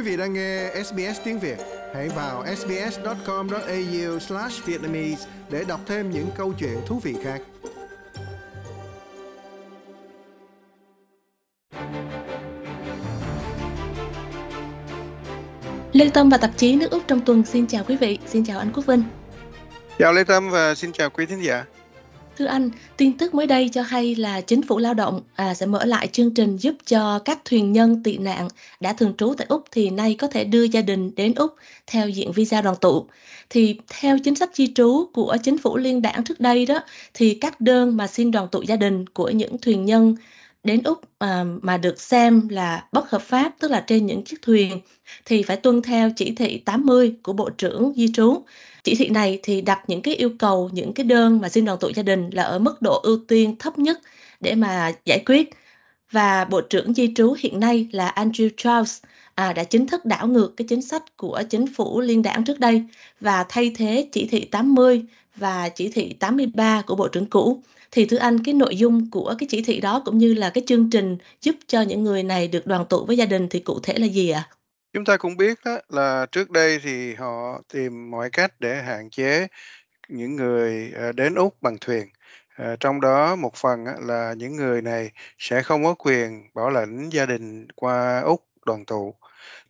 Quý vị đang nghe SBS tiếng Việt, hãy vào sbs.com.au/vietnamese để đọc thêm những câu chuyện thú vị khác. Lê Tâm và tạp chí nước Úc trong tuần xin chào quý vị, xin chào anh Quốc Vinh. Chào Lê Tâm và xin chào quý thính giả. Thưa anh, tin tức mới đây cho hay là chính phủ lao động à, sẽ mở lại chương trình giúp cho các thuyền nhân tị nạn đã thường trú tại Úc thì nay có thể đưa gia đình đến Úc theo diện visa đoàn tụ. Thì theo chính sách di trú của chính phủ liên đảng trước đây đó thì các đơn mà xin đoàn tụ gia đình của những thuyền nhân đến Úc à, mà được xem là bất hợp pháp tức là trên những chiếc thuyền thì phải tuân theo chỉ thị 80 của Bộ trưởng Di trú chỉ thị này thì đặt những cái yêu cầu những cái đơn mà xin đoàn tụ gia đình là ở mức độ ưu tiên thấp nhất để mà giải quyết và bộ trưởng di trú hiện nay là Andrew Charles à, đã chính thức đảo ngược cái chính sách của chính phủ liên đảng trước đây và thay thế chỉ thị 80 và chỉ thị 83 của bộ trưởng cũ thì thưa anh cái nội dung của cái chỉ thị đó cũng như là cái chương trình giúp cho những người này được đoàn tụ với gia đình thì cụ thể là gì ạ? À? Chúng ta cũng biết đó là trước đây thì họ tìm mọi cách để hạn chế những người ờ, đến Úc bằng thuyền. À, trong đó một phần là những người này sẽ không có quyền bảo lãnh gia đình qua Úc đoàn tụ.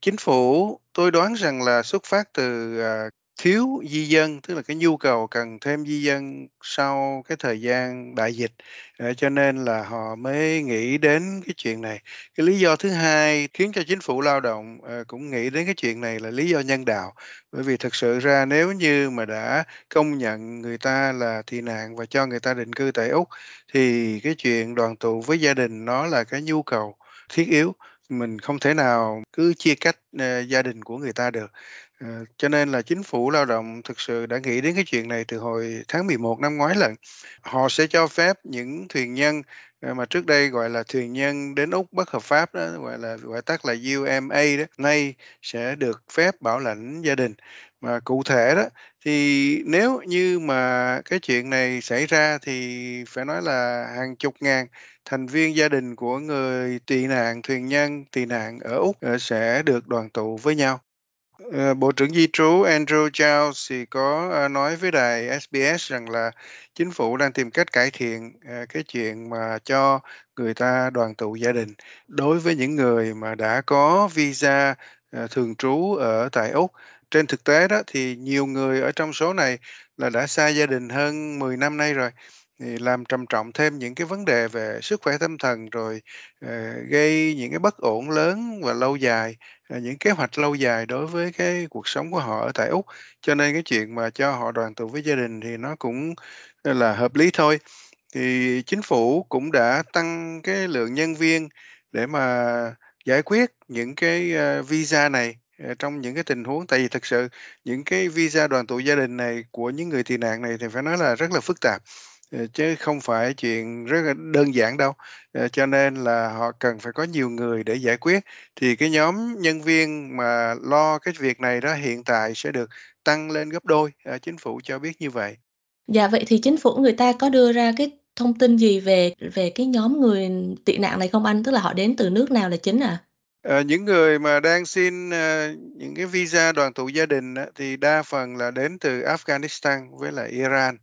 Chính phủ tôi đoán rằng là xuất phát từ à, thiếu di dân, tức là cái nhu cầu cần thêm di dân sau cái thời gian đại dịch. Ờ, cho nên là họ mới nghĩ đến cái chuyện này. Cái lý do thứ hai khiến cho chính phủ lao động ờ, cũng nghĩ đến cái chuyện này là lý do nhân đạo. Bởi vì thực sự ra nếu như mà đã công nhận người ta là tị nạn và cho người ta định cư tại úc, thì cái chuyện đoàn tụ với gia đình nó là cái nhu cầu thiết yếu mình không thể nào cứ chia cách uh, gia đình của người ta được Uh, cho nên là chính phủ lao động thực sự đã nghĩ đến cái chuyện này từ hồi tháng 11 năm ngoái lần. Họ sẽ cho phép những thuyền nhân uh, mà trước đây gọi là thuyền nhân đến Úc bất hợp pháp đó, gọi là gọi tắt là UMA đó, nay sẽ được phép bảo lãnh gia đình. Mà cụ thể đó thì nếu như mà cái chuyện này xảy ra thì phải nói là hàng chục ngàn thành viên gia đình của người tị nạn, thuyền nhân tị nạn ở Úc ờ, sẽ được đoàn tụ với nhau. Ờ, Bộ trưởng Di trú Andrew Giles thì có ờ, nói với đài SBS rằng là chính phủ đang tìm cách cải thiện cái chuyện mà cho người ta đoàn tụ gia đình đối với những người mà đã có visa thường trú ở tại Úc. Trên thực tế đó thì nhiều người ở trong số này là đã xa gia đình hơn 10 năm nay rồi thì làm trầm trọng thêm những cái vấn đề về sức khỏe tâm thần rồi uh, gây những cái bất ổn lớn và lâu dài uh, những kế hoạch lâu dài đối với cái cuộc sống của họ ở tại úc. Cho nên cái chuyện mà cho họ đoàn tụ với gia đình thì nó cũng ờ, là hợp lý thôi. Thì chính phủ cũng đã tăng cái lượng nhân viên để mà giải quyết những cái uh, visa này. Ờ, trong những cái tình huống tại vì thực sự những cái visa đoàn tụ gia đình này của những người tị nạn này thì phải nói là rất là phức tạp ờ, chứ không phải chuyện rất là đơn giản đâu. Ờ, cho nên là họ cần phải có nhiều người để giải quyết. Thì cái nhóm nhân viên mà lo cái việc này đó hiện tại sẽ được tăng lên gấp đôi, chính phủ cho biết như vậy. Dạ, vậy thì chính phủ người ta có đưa ra cái thông tin gì về về cái nhóm người tị nạn này không anh? Tức là họ đến từ nước nào là chính à? À, những người mà đang xin, ơ, những cái visa đoàn tụ gia đình á, thì đa phần là đến từ Afghanistan với lại Iran.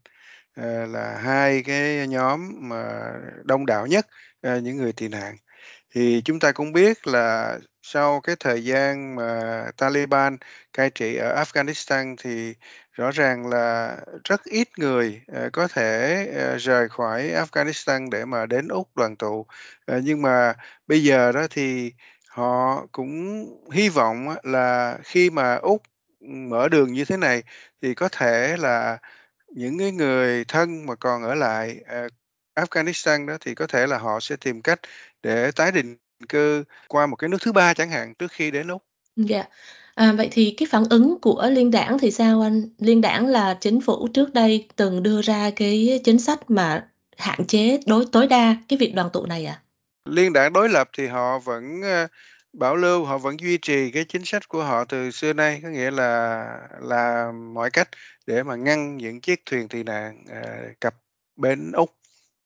Ờ, là hai cái nhóm mà đông đảo nhất, ờ, những người tị nạn. Thì chúng ta cũng biết là sau cái thời gian mà Taliban cai trị ở Afghanistan thì rõ ràng là rất ít người, ờ, có thể, rời khỏi Afghanistan để mà đến Úc đoàn tụ. Nhưng mà bây giờ đó thì họ cũng hy vọng là khi mà Úc, mở đường như thế này thì có thể là những cái người thân mà còn ở lại, ờ, Afghanistan đó thì có thể là họ sẽ tìm cách để tái định cư qua một cái nước thứ ba chẳng hạn trước khi đến Úc. Dạ. À, vậy thì cái phản ứng của liên đảng thì sao anh? Liên đảng là chính phủ trước đây từng đưa ra cái chính sách mà hạn chế đối tối đa cái việc đoàn tụ này à? Liên đảng đối lập thì họ vẫn, ờ, bảo lưu, họ vẫn duy trì cái chính sách của họ từ xưa nay, có nghĩa là là mọi cách để mà ngăn những chiếc thuyền tị nạn, ờ, cập bến Úc.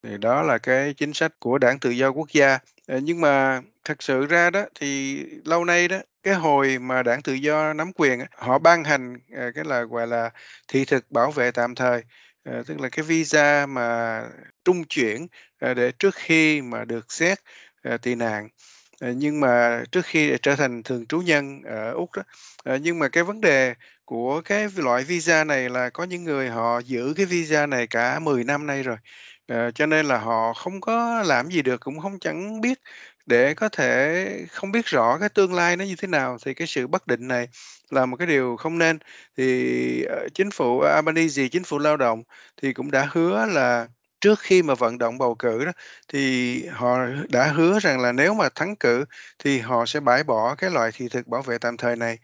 Thì đó là cái chính sách của Đảng Tự do Quốc gia. Ờ, nhưng mà Thật sự ra đó thì lâu nay đó, cái hồi mà Đảng Tự do nắm quyền họ ban hành, ờ, cái là, gọi là, thị thực bảo vệ tạm thời, ờ, tức là cái visa mà trung chuyển, ờ, để trước khi mà được xét, ờ, tị nạn, nhưng mà trước khi trở thành thường trú nhân ở Úc đó. Nhưng mà cái vấn đề của cái loại visa này là có những người họ giữ cái visa này cả 10 năm nay rồi, cho nên là họ không có làm gì được, cũng không chẳng biết để có thể không biết rõ cái tương lai nó như thế nào, thì cái sự bất định này là một cái điều không nên. Thì, ờ, chính phủ ờ, Albanese, chính phủ lao động thì cũng đã hứa là trước khi mà vận động bầu cử đó, thì họ đã hứa rằng là nếu mà thắng cử thì họ sẽ bãi bỏ cái loại thị thực bảo vệ tạm thời này.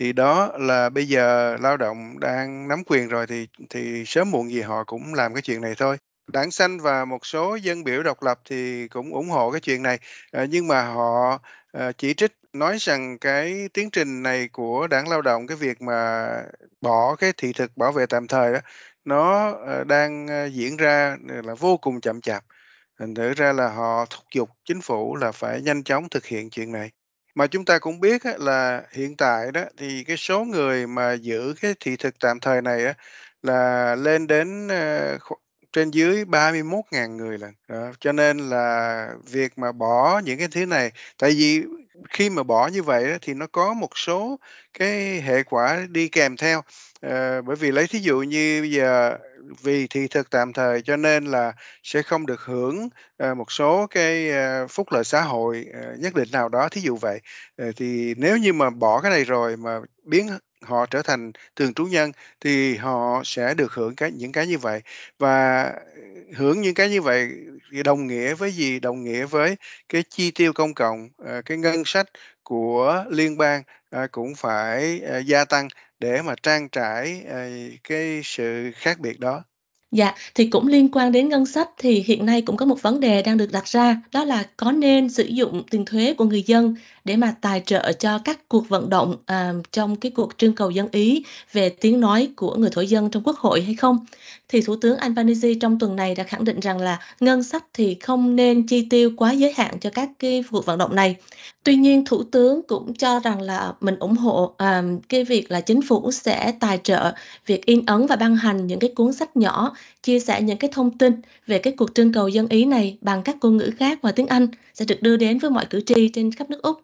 Thì đó là bây giờ lao động đang nắm quyền rồi thì thì sớm muộn gì họ cũng làm cái chuyện này thôi. Đảng Xanh và một số dân biểu độc lập thì cũng ủng hộ cái chuyện này, ờ, nhưng mà họ, ờ, chỉ trích nói rằng cái tiến trình này của Đảng Lao động, cái việc mà bỏ cái thị thực bảo vệ tạm thời đó, nó, ờ, đang, diễn ra, là vô cùng chậm chạp. Thành thử ra là họ thúc giục chính phủ là phải nhanh chóng thực hiện chuyện này. Mà chúng ta cũng biết là hiện tại đó thì cái số người mà giữ cái thị thực tạm thời này là lên đến, trên dưới 31.000 người lần. Đó, cho nên là việc mà bỏ những cái thứ này tại vì khi mà bỏ như vậy thì nó có một số cái hệ quả đi kèm theo. À, bởi vì lấy thí dụ như bây giờ vì thị thực tạm thời cho nên là sẽ không được hưởng, ờ, một số cái, ờ, phúc lợi xã hội, nhất định nào đó, thí dụ vậy. Thì nếu như mà bỏ cái này rồi mà biến họ trở thành thường trú nhân thì họ sẽ được hưởng cái những cái như vậy. Và hưởng những cái như vậy thì đồng nghĩa với gì? Đồng nghĩa với cái chi tiêu công cộng, ờ, cái ngân sách của liên bang, ờ, cũng phải, ờ, gia tăng để mà trang trải, cái sự khác biệt đó. Dạ, thì cũng liên quan đến ngân sách thì hiện nay cũng có một vấn đề đang được đặt ra, đó là có nên sử dụng tiền thuế của người dân để mà tài trợ cho các cuộc vận động, à, trong cái cuộc trưng cầu dân Ý về tiếng nói của người thổ dân trong Quốc hội hay không? Thì Thủ tướng Albanese trong tuần này đã khẳng định rằng là ngân sách thì không nên chi tiêu quá giới hạn cho các cái cuộc vận động này. Tuy nhiên, Thủ tướng cũng cho rằng là mình ủng hộ, à, cái việc là chính phủ sẽ tài trợ việc in ấn và ban hành những cái cuốn sách nhỏ, chia sẻ những cái thông tin về cái cuộc trưng cầu dân Ý này bằng các ngôn ngữ khác ngoài tiếng Anh sẽ được đưa đến với mọi cử tri trên khắp nước Úc.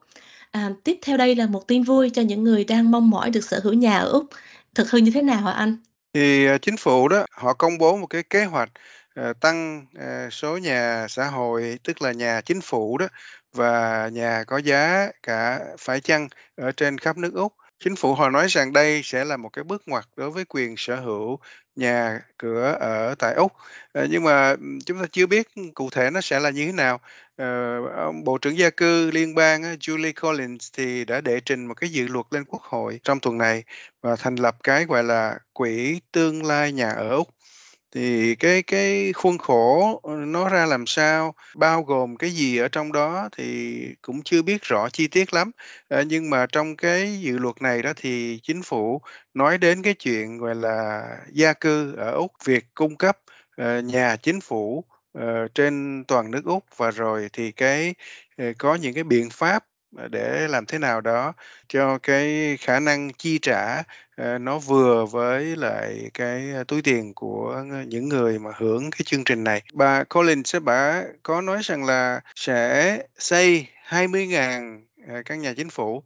À, tiếp theo đây là một tin vui cho những người đang mong mỏi được sở hữu nhà ở Úc. Thực hư như thế nào hả anh? Thì, à, chính phủ đó, họ công bố một cái kế hoạch, à, tăng, à, số nhà xã hội, tức là nhà chính phủ đó, và nhà có giá cả phải chăng ở trên khắp nước Úc. Chính phủ họ nói rằng đây sẽ là một cái bước ngoặt đối với quyền sở hữu nhà cửa ở tại Úc. Ờ, nhưng mà, ừ, chúng ta chưa biết cụ thể nó sẽ là như thế nào. Ờ, ông Bộ trưởng Gia cư liên bang Julie Collins thì đã đệ trình một cái dự luật lên Quốc hội trong tuần này và thành lập cái, gọi là, Quỹ tương lai nhà ở Úc. Thì cái cái khuôn khổ, ờ, nó ra làm sao, bao gồm cái gì ở trong đó thì cũng chưa biết rõ chi tiết lắm. à, nhưng mà trong cái dự luật này đó thì chính phủ nói đến cái chuyện, gọi là, gia cư ở Úc, việc cung cấp, uh, nhà chính phủ, uh, trên toàn nước Úc và rồi thì cái, uh, có những cái biện pháp, để làm thế nào đó cho cái khả năng chi trả, ờ, nó vừa với lại cái ờ, túi tiền của những người mà hưởng cái chương trình này. Bà Collins sẽ bả có nói rằng là sẽ xây 20.000, ờ, căn nhà chính phủ.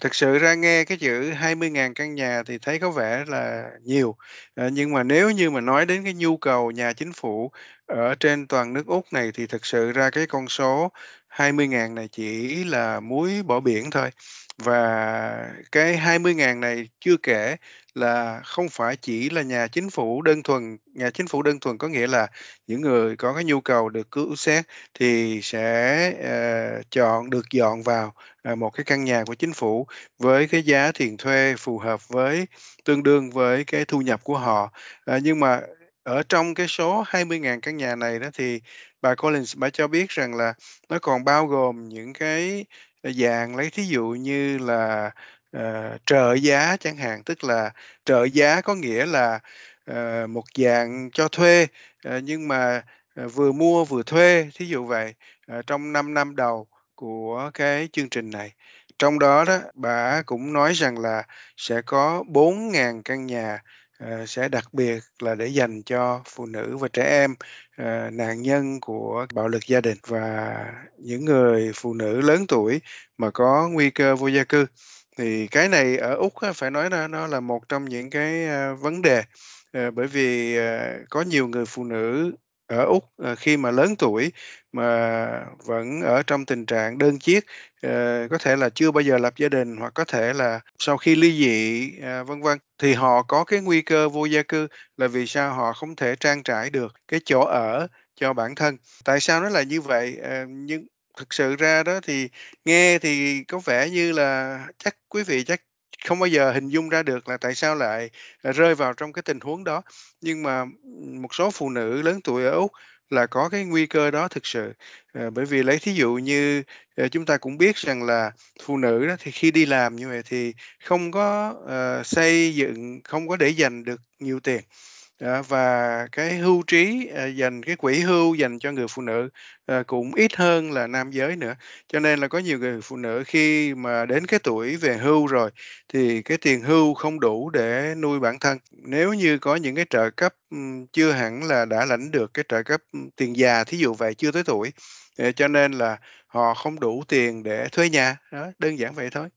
Thực sự ra nghe cái chữ 20.000 căn nhà thì thấy có vẻ là nhiều, nhưng mà nếu như mà nói đến cái nhu cầu nhà chính phủ ở trên toàn nước Úc này thì thực sự ra cái con số 20.000 này chỉ là muối bỏ biển thôi. Và cái 20.000 này chưa kể là không phải chỉ là nhà chính phủ đơn thuần, nhà chính phủ đơn thuần có nghĩa là những người có cái nhu cầu được cứu xét thì sẽ, uh, chọn được dọn vào, uh, một cái căn nhà của chính phủ với cái giá tiền thuê phù hợp với tương đương với cái thu nhập của họ. Uh, nhưng mà ở trong cái số 20.000 căn nhà này đó thì bà Collins bà cho biết rằng là nó còn bao gồm những cái, ờ, dạng lấy thí dụ như là, uh, trợ giá chẳng hạn, tức là trợ giá có nghĩa là, uh, một dạng cho thuê, uh, nhưng mà, uh, vừa mua vừa thuê, thí dụ vậy, uh, trong 5 năm đầu của cái chương trình này. Trong đó đó, bà cũng nói rằng là sẽ có 4.000 căn nhà Ờ, sẽ đặc biệt là để dành cho phụ nữ và trẻ em ờ, nạn nhân của bạo lực gia đình và những người phụ nữ lớn tuổi mà có nguy cơ vô gia cư. Thì cái này ở Úc phải nói là nó là một trong những cái ờ, vấn đề bởi vì có nhiều người phụ nữ ở Úc ờ, khi mà lớn tuổi mà vẫn ở trong tình trạng đơn chiếc, ờ, có thể là chưa bao giờ lập gia đình hoặc có thể là sau khi ly dị, à, vân vân, thì họ có cái nguy cơ vô gia cư là vì sao họ không thể trang trải được cái chỗ ở cho bản thân. Tại sao nó là như vậy? Ờ, nhưng thực sự ra đó thì nghe thì có vẻ như là chắc quý vị chắc không bao giờ hình dung ra được là tại sao lại à, rơi vào trong cái tình huống đó. Nhưng mà một số phụ nữ lớn tuổi ở Úc là có cái nguy cơ đó thực sự. À, bởi vì lấy thí dụ như à, chúng ta cũng biết rằng là phụ nữ đó thì khi đi làm như vậy thì không có ờ, xây dựng, không có để dành được nhiều tiền. Dạ, và cái hưu trí, à, dành cái quỹ hưu dành cho người phụ nữ, à, cũng ít hơn là nam giới nữa. Cho nên là có nhiều người phụ nữ khi mà đến cái tuổi về hưu rồi thì cái tiền hưu không đủ để nuôi bản thân. Nếu như có những cái trợ cấp, chưa hẳn là đã lãnh được cái trợ cấp, tiền già, thí dụ vậy, chưa tới tuổi, cho nên là họ không đủ tiền để thuê nhà, đó, đơn giản vậy thôi.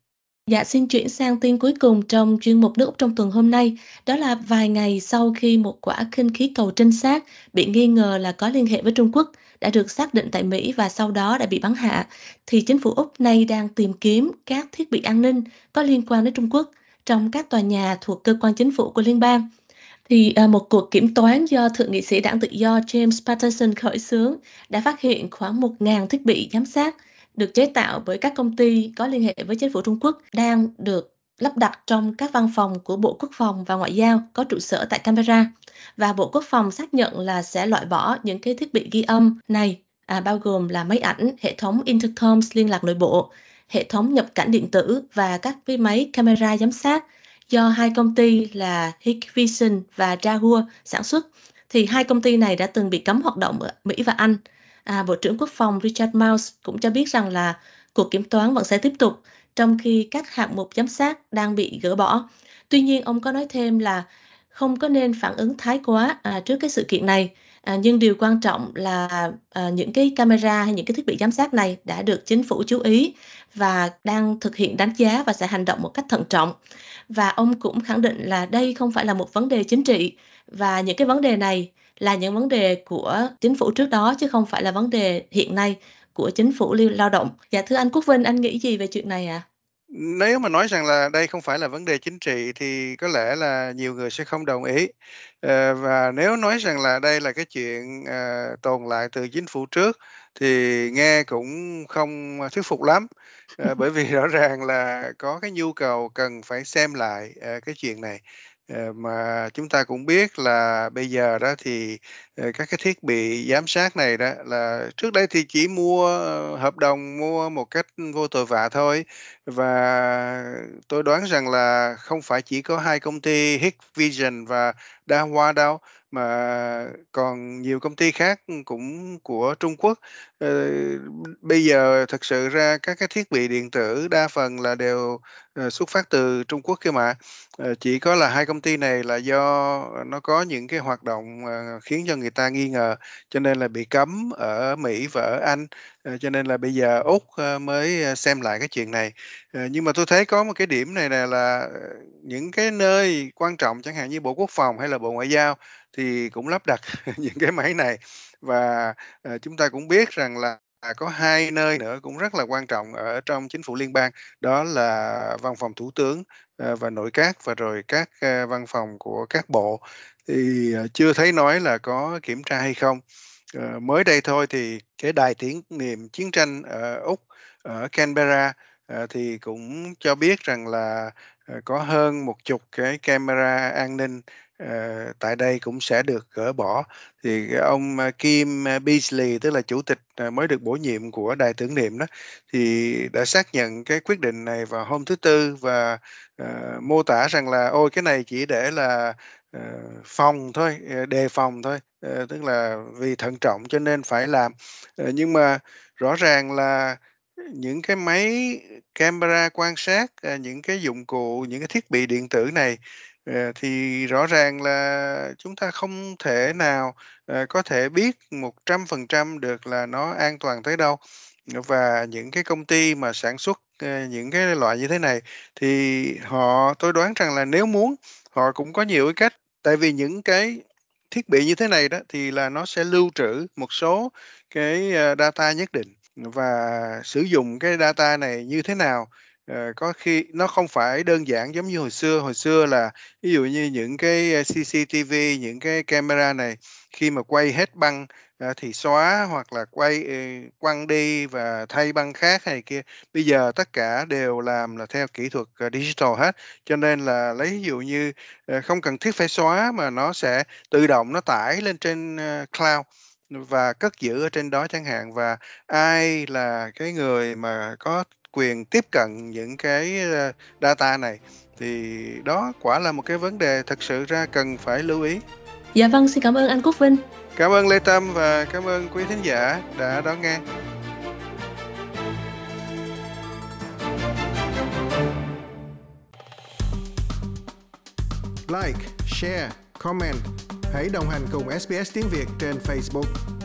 Dạ, xin chuyển sang tin cuối cùng trong chuyên mục nước Úc trong tuần hôm nay. Đó là vài ngày sau khi một quả khinh khí cầu trinh sát bị nghi ngờ là có liên hệ với Trung Quốc đã được xác định tại Mỹ và sau đó đã bị bắn hạ, thì chính phủ Úc nay đang tìm kiếm các thiết bị an ninh có liên quan đến Trung Quốc trong các tòa nhà thuộc cơ quan chính phủ của liên bang. Thì à, một cuộc kiểm toán do Thượng nghị sĩ đảng tự do James Patterson khởi xướng đã phát hiện khoảng 1.000 thiết bị giám sát được chế tạo bởi các công ty có liên hệ với chính phủ Trung Quốc đang được lắp đặt trong các văn phòng của Bộ Quốc phòng và Ngoại giao có trụ sở tại Canberra. Và Bộ Quốc phòng xác nhận là sẽ loại bỏ những cái thiết bị ghi âm này à, bao gồm là máy ảnh, hệ thống intercoms liên lạc nội bộ, hệ thống nhập cảnh điện tử và các cái máy camera giám sát do hai công ty là Hikvision và Jaguar sản xuất. Thì hai công ty này đã từng bị cấm hoạt động ở Mỹ và Anh. À, Bộ trưởng Quốc phòng Richard Mouse cũng cho biết rằng là cuộc kiểm toán vẫn sẽ tiếp tục trong khi các hạng mục giám sát đang bị gỡ bỏ. Tuy nhiên, ông có nói thêm là không có nên phản ứng thái quá à, trước cái sự kiện này. À, nhưng điều quan trọng là à, những cái camera hay những cái thiết bị giám sát này đã được chính phủ chú ý và đang thực hiện đánh giá và sẽ hành động một cách thận trọng. Và ông cũng khẳng định là đây không phải là một vấn đề chính trị và những cái vấn đề này là những vấn đề của chính phủ trước đó chứ không phải là vấn đề hiện nay của chính phủ lao động. Dạ thưa anh Quốc Vinh, anh nghĩ gì về chuyện này ạ? À? Nếu mà nói rằng là đây không phải là vấn đề chính trị thì có lẽ là nhiều người sẽ không đồng ý. Ờ, và nếu nói rằng là đây là cái chuyện à, tồn lại từ chính phủ trước thì nghe cũng không thuyết phục lắm. À, bởi vì rõ ràng là có cái nhu cầu cần phải xem lại cái chuyện này. Ờ, mà chúng ta cũng biết là bây giờ đó thì, ờ, các cái thiết bị giám sát này đó là trước đây thì chỉ mua ờ, hợp đồng mua một cách vô tội vạ thôi. Và tôi đoán rằng là không phải chỉ có hai công ty Hikvision và Dahua đâu, mà còn nhiều công ty khác cũng của Trung Quốc. Ờ, bây giờ thật sự ra các cái thiết bị điện tử đa phần là đều, ờ, xuất phát từ Trung Quốc kia mà. Ờ, chỉ có là hai công ty này là do nó có những cái hoạt động, khiến cho người ta nghi ngờ, cho nên là bị cấm ở Mỹ và ở Anh. Cho nên là bây giờ Úc, mới, xem lại cái chuyện này. Nhưng mà tôi thấy có một cái điểm này là những cái nơi quan trọng chẳng hạn như Bộ Quốc phòng hay là Bộ Ngoại giao thì cũng lắp đặt những cái máy này. Và, ờ, chúng ta cũng biết rằng là có hai nơi nữa cũng rất là quan trọng ở trong chính phủ liên bang, đó là Văn phòng Thủ tướng, ờ, và Nội các và rồi các, ờ, văn phòng của các bộ. Thì, chưa thấy nói là có kiểm tra hay không. Mới đây thôi thì cái đài tiếng niệm chiến tranh ở Úc, ở Canberra, thì cũng cho biết rằng là, có hơn một chục cái camera an ninh, Ờ, tại đây cũng sẽ được gỡ bỏ. Thì ông, à, Kim, à, Beasley tức là chủ tịch, à, mới được bổ nhiệm của đài tưởng niệm đó, thì đã xác nhận cái quyết định này vào hôm thứ Tư và, uh, mô tả rằng là "Ôi, cái này chỉ để là uh, phòng thôi, đề phòng thôi, uh, tức là vì thận trọng cho nên phải làm. uh, nhưng mà rõ ràng là những cái máy camera quan sát, những cái dụng cụ, những cái thiết bị điện tử này, Ờ, thì rõ ràng là chúng ta không thể nào, ờ, có thể biết 100% được là nó an toàn tới đâu. Và những cái công ty mà sản xuất, ờ, những cái loại như thế này thì họ tôi đoán rằng là nếu muốn, họ cũng có nhiều cái cách. Tại vì những cái thiết bị như thế này đó thì là nó sẽ lưu trữ một số cái, data nhất định và sử dụng cái data này như thế nào, Ờ, có khi nó không phải đơn giản giống như hồi xưa. Hồi xưa là ví dụ như những cái, ờ, CCTV, những cái camera này khi mà quay hết băng, ờ, thì xóa hoặc là quay, quăng đi và thay băng khác hay này kia. Bây giờ tất cả đều làm là theo kỹ thuật, digital hết, cho nên là lấy ví dụ như, không cần thiết phải xóa mà nó sẽ tự động nó tải lên trên, cloud và cất giữ ở trên đó chẳng hạn. Và ai là cái người mà có quyền tiếp cận những cái, ơ, data này thì đó quả là một cái vấn đề thực sự ra cần phải lưu ý. Dạ vâng, xin cảm ơn anh Quốc Vinh. Cảm ơn Lê Tâm và cảm ơn quý thính giả đã đón nghe. Like, share, comment. Hãy đồng hành cùng SBS tiếng Việt trên Facebook.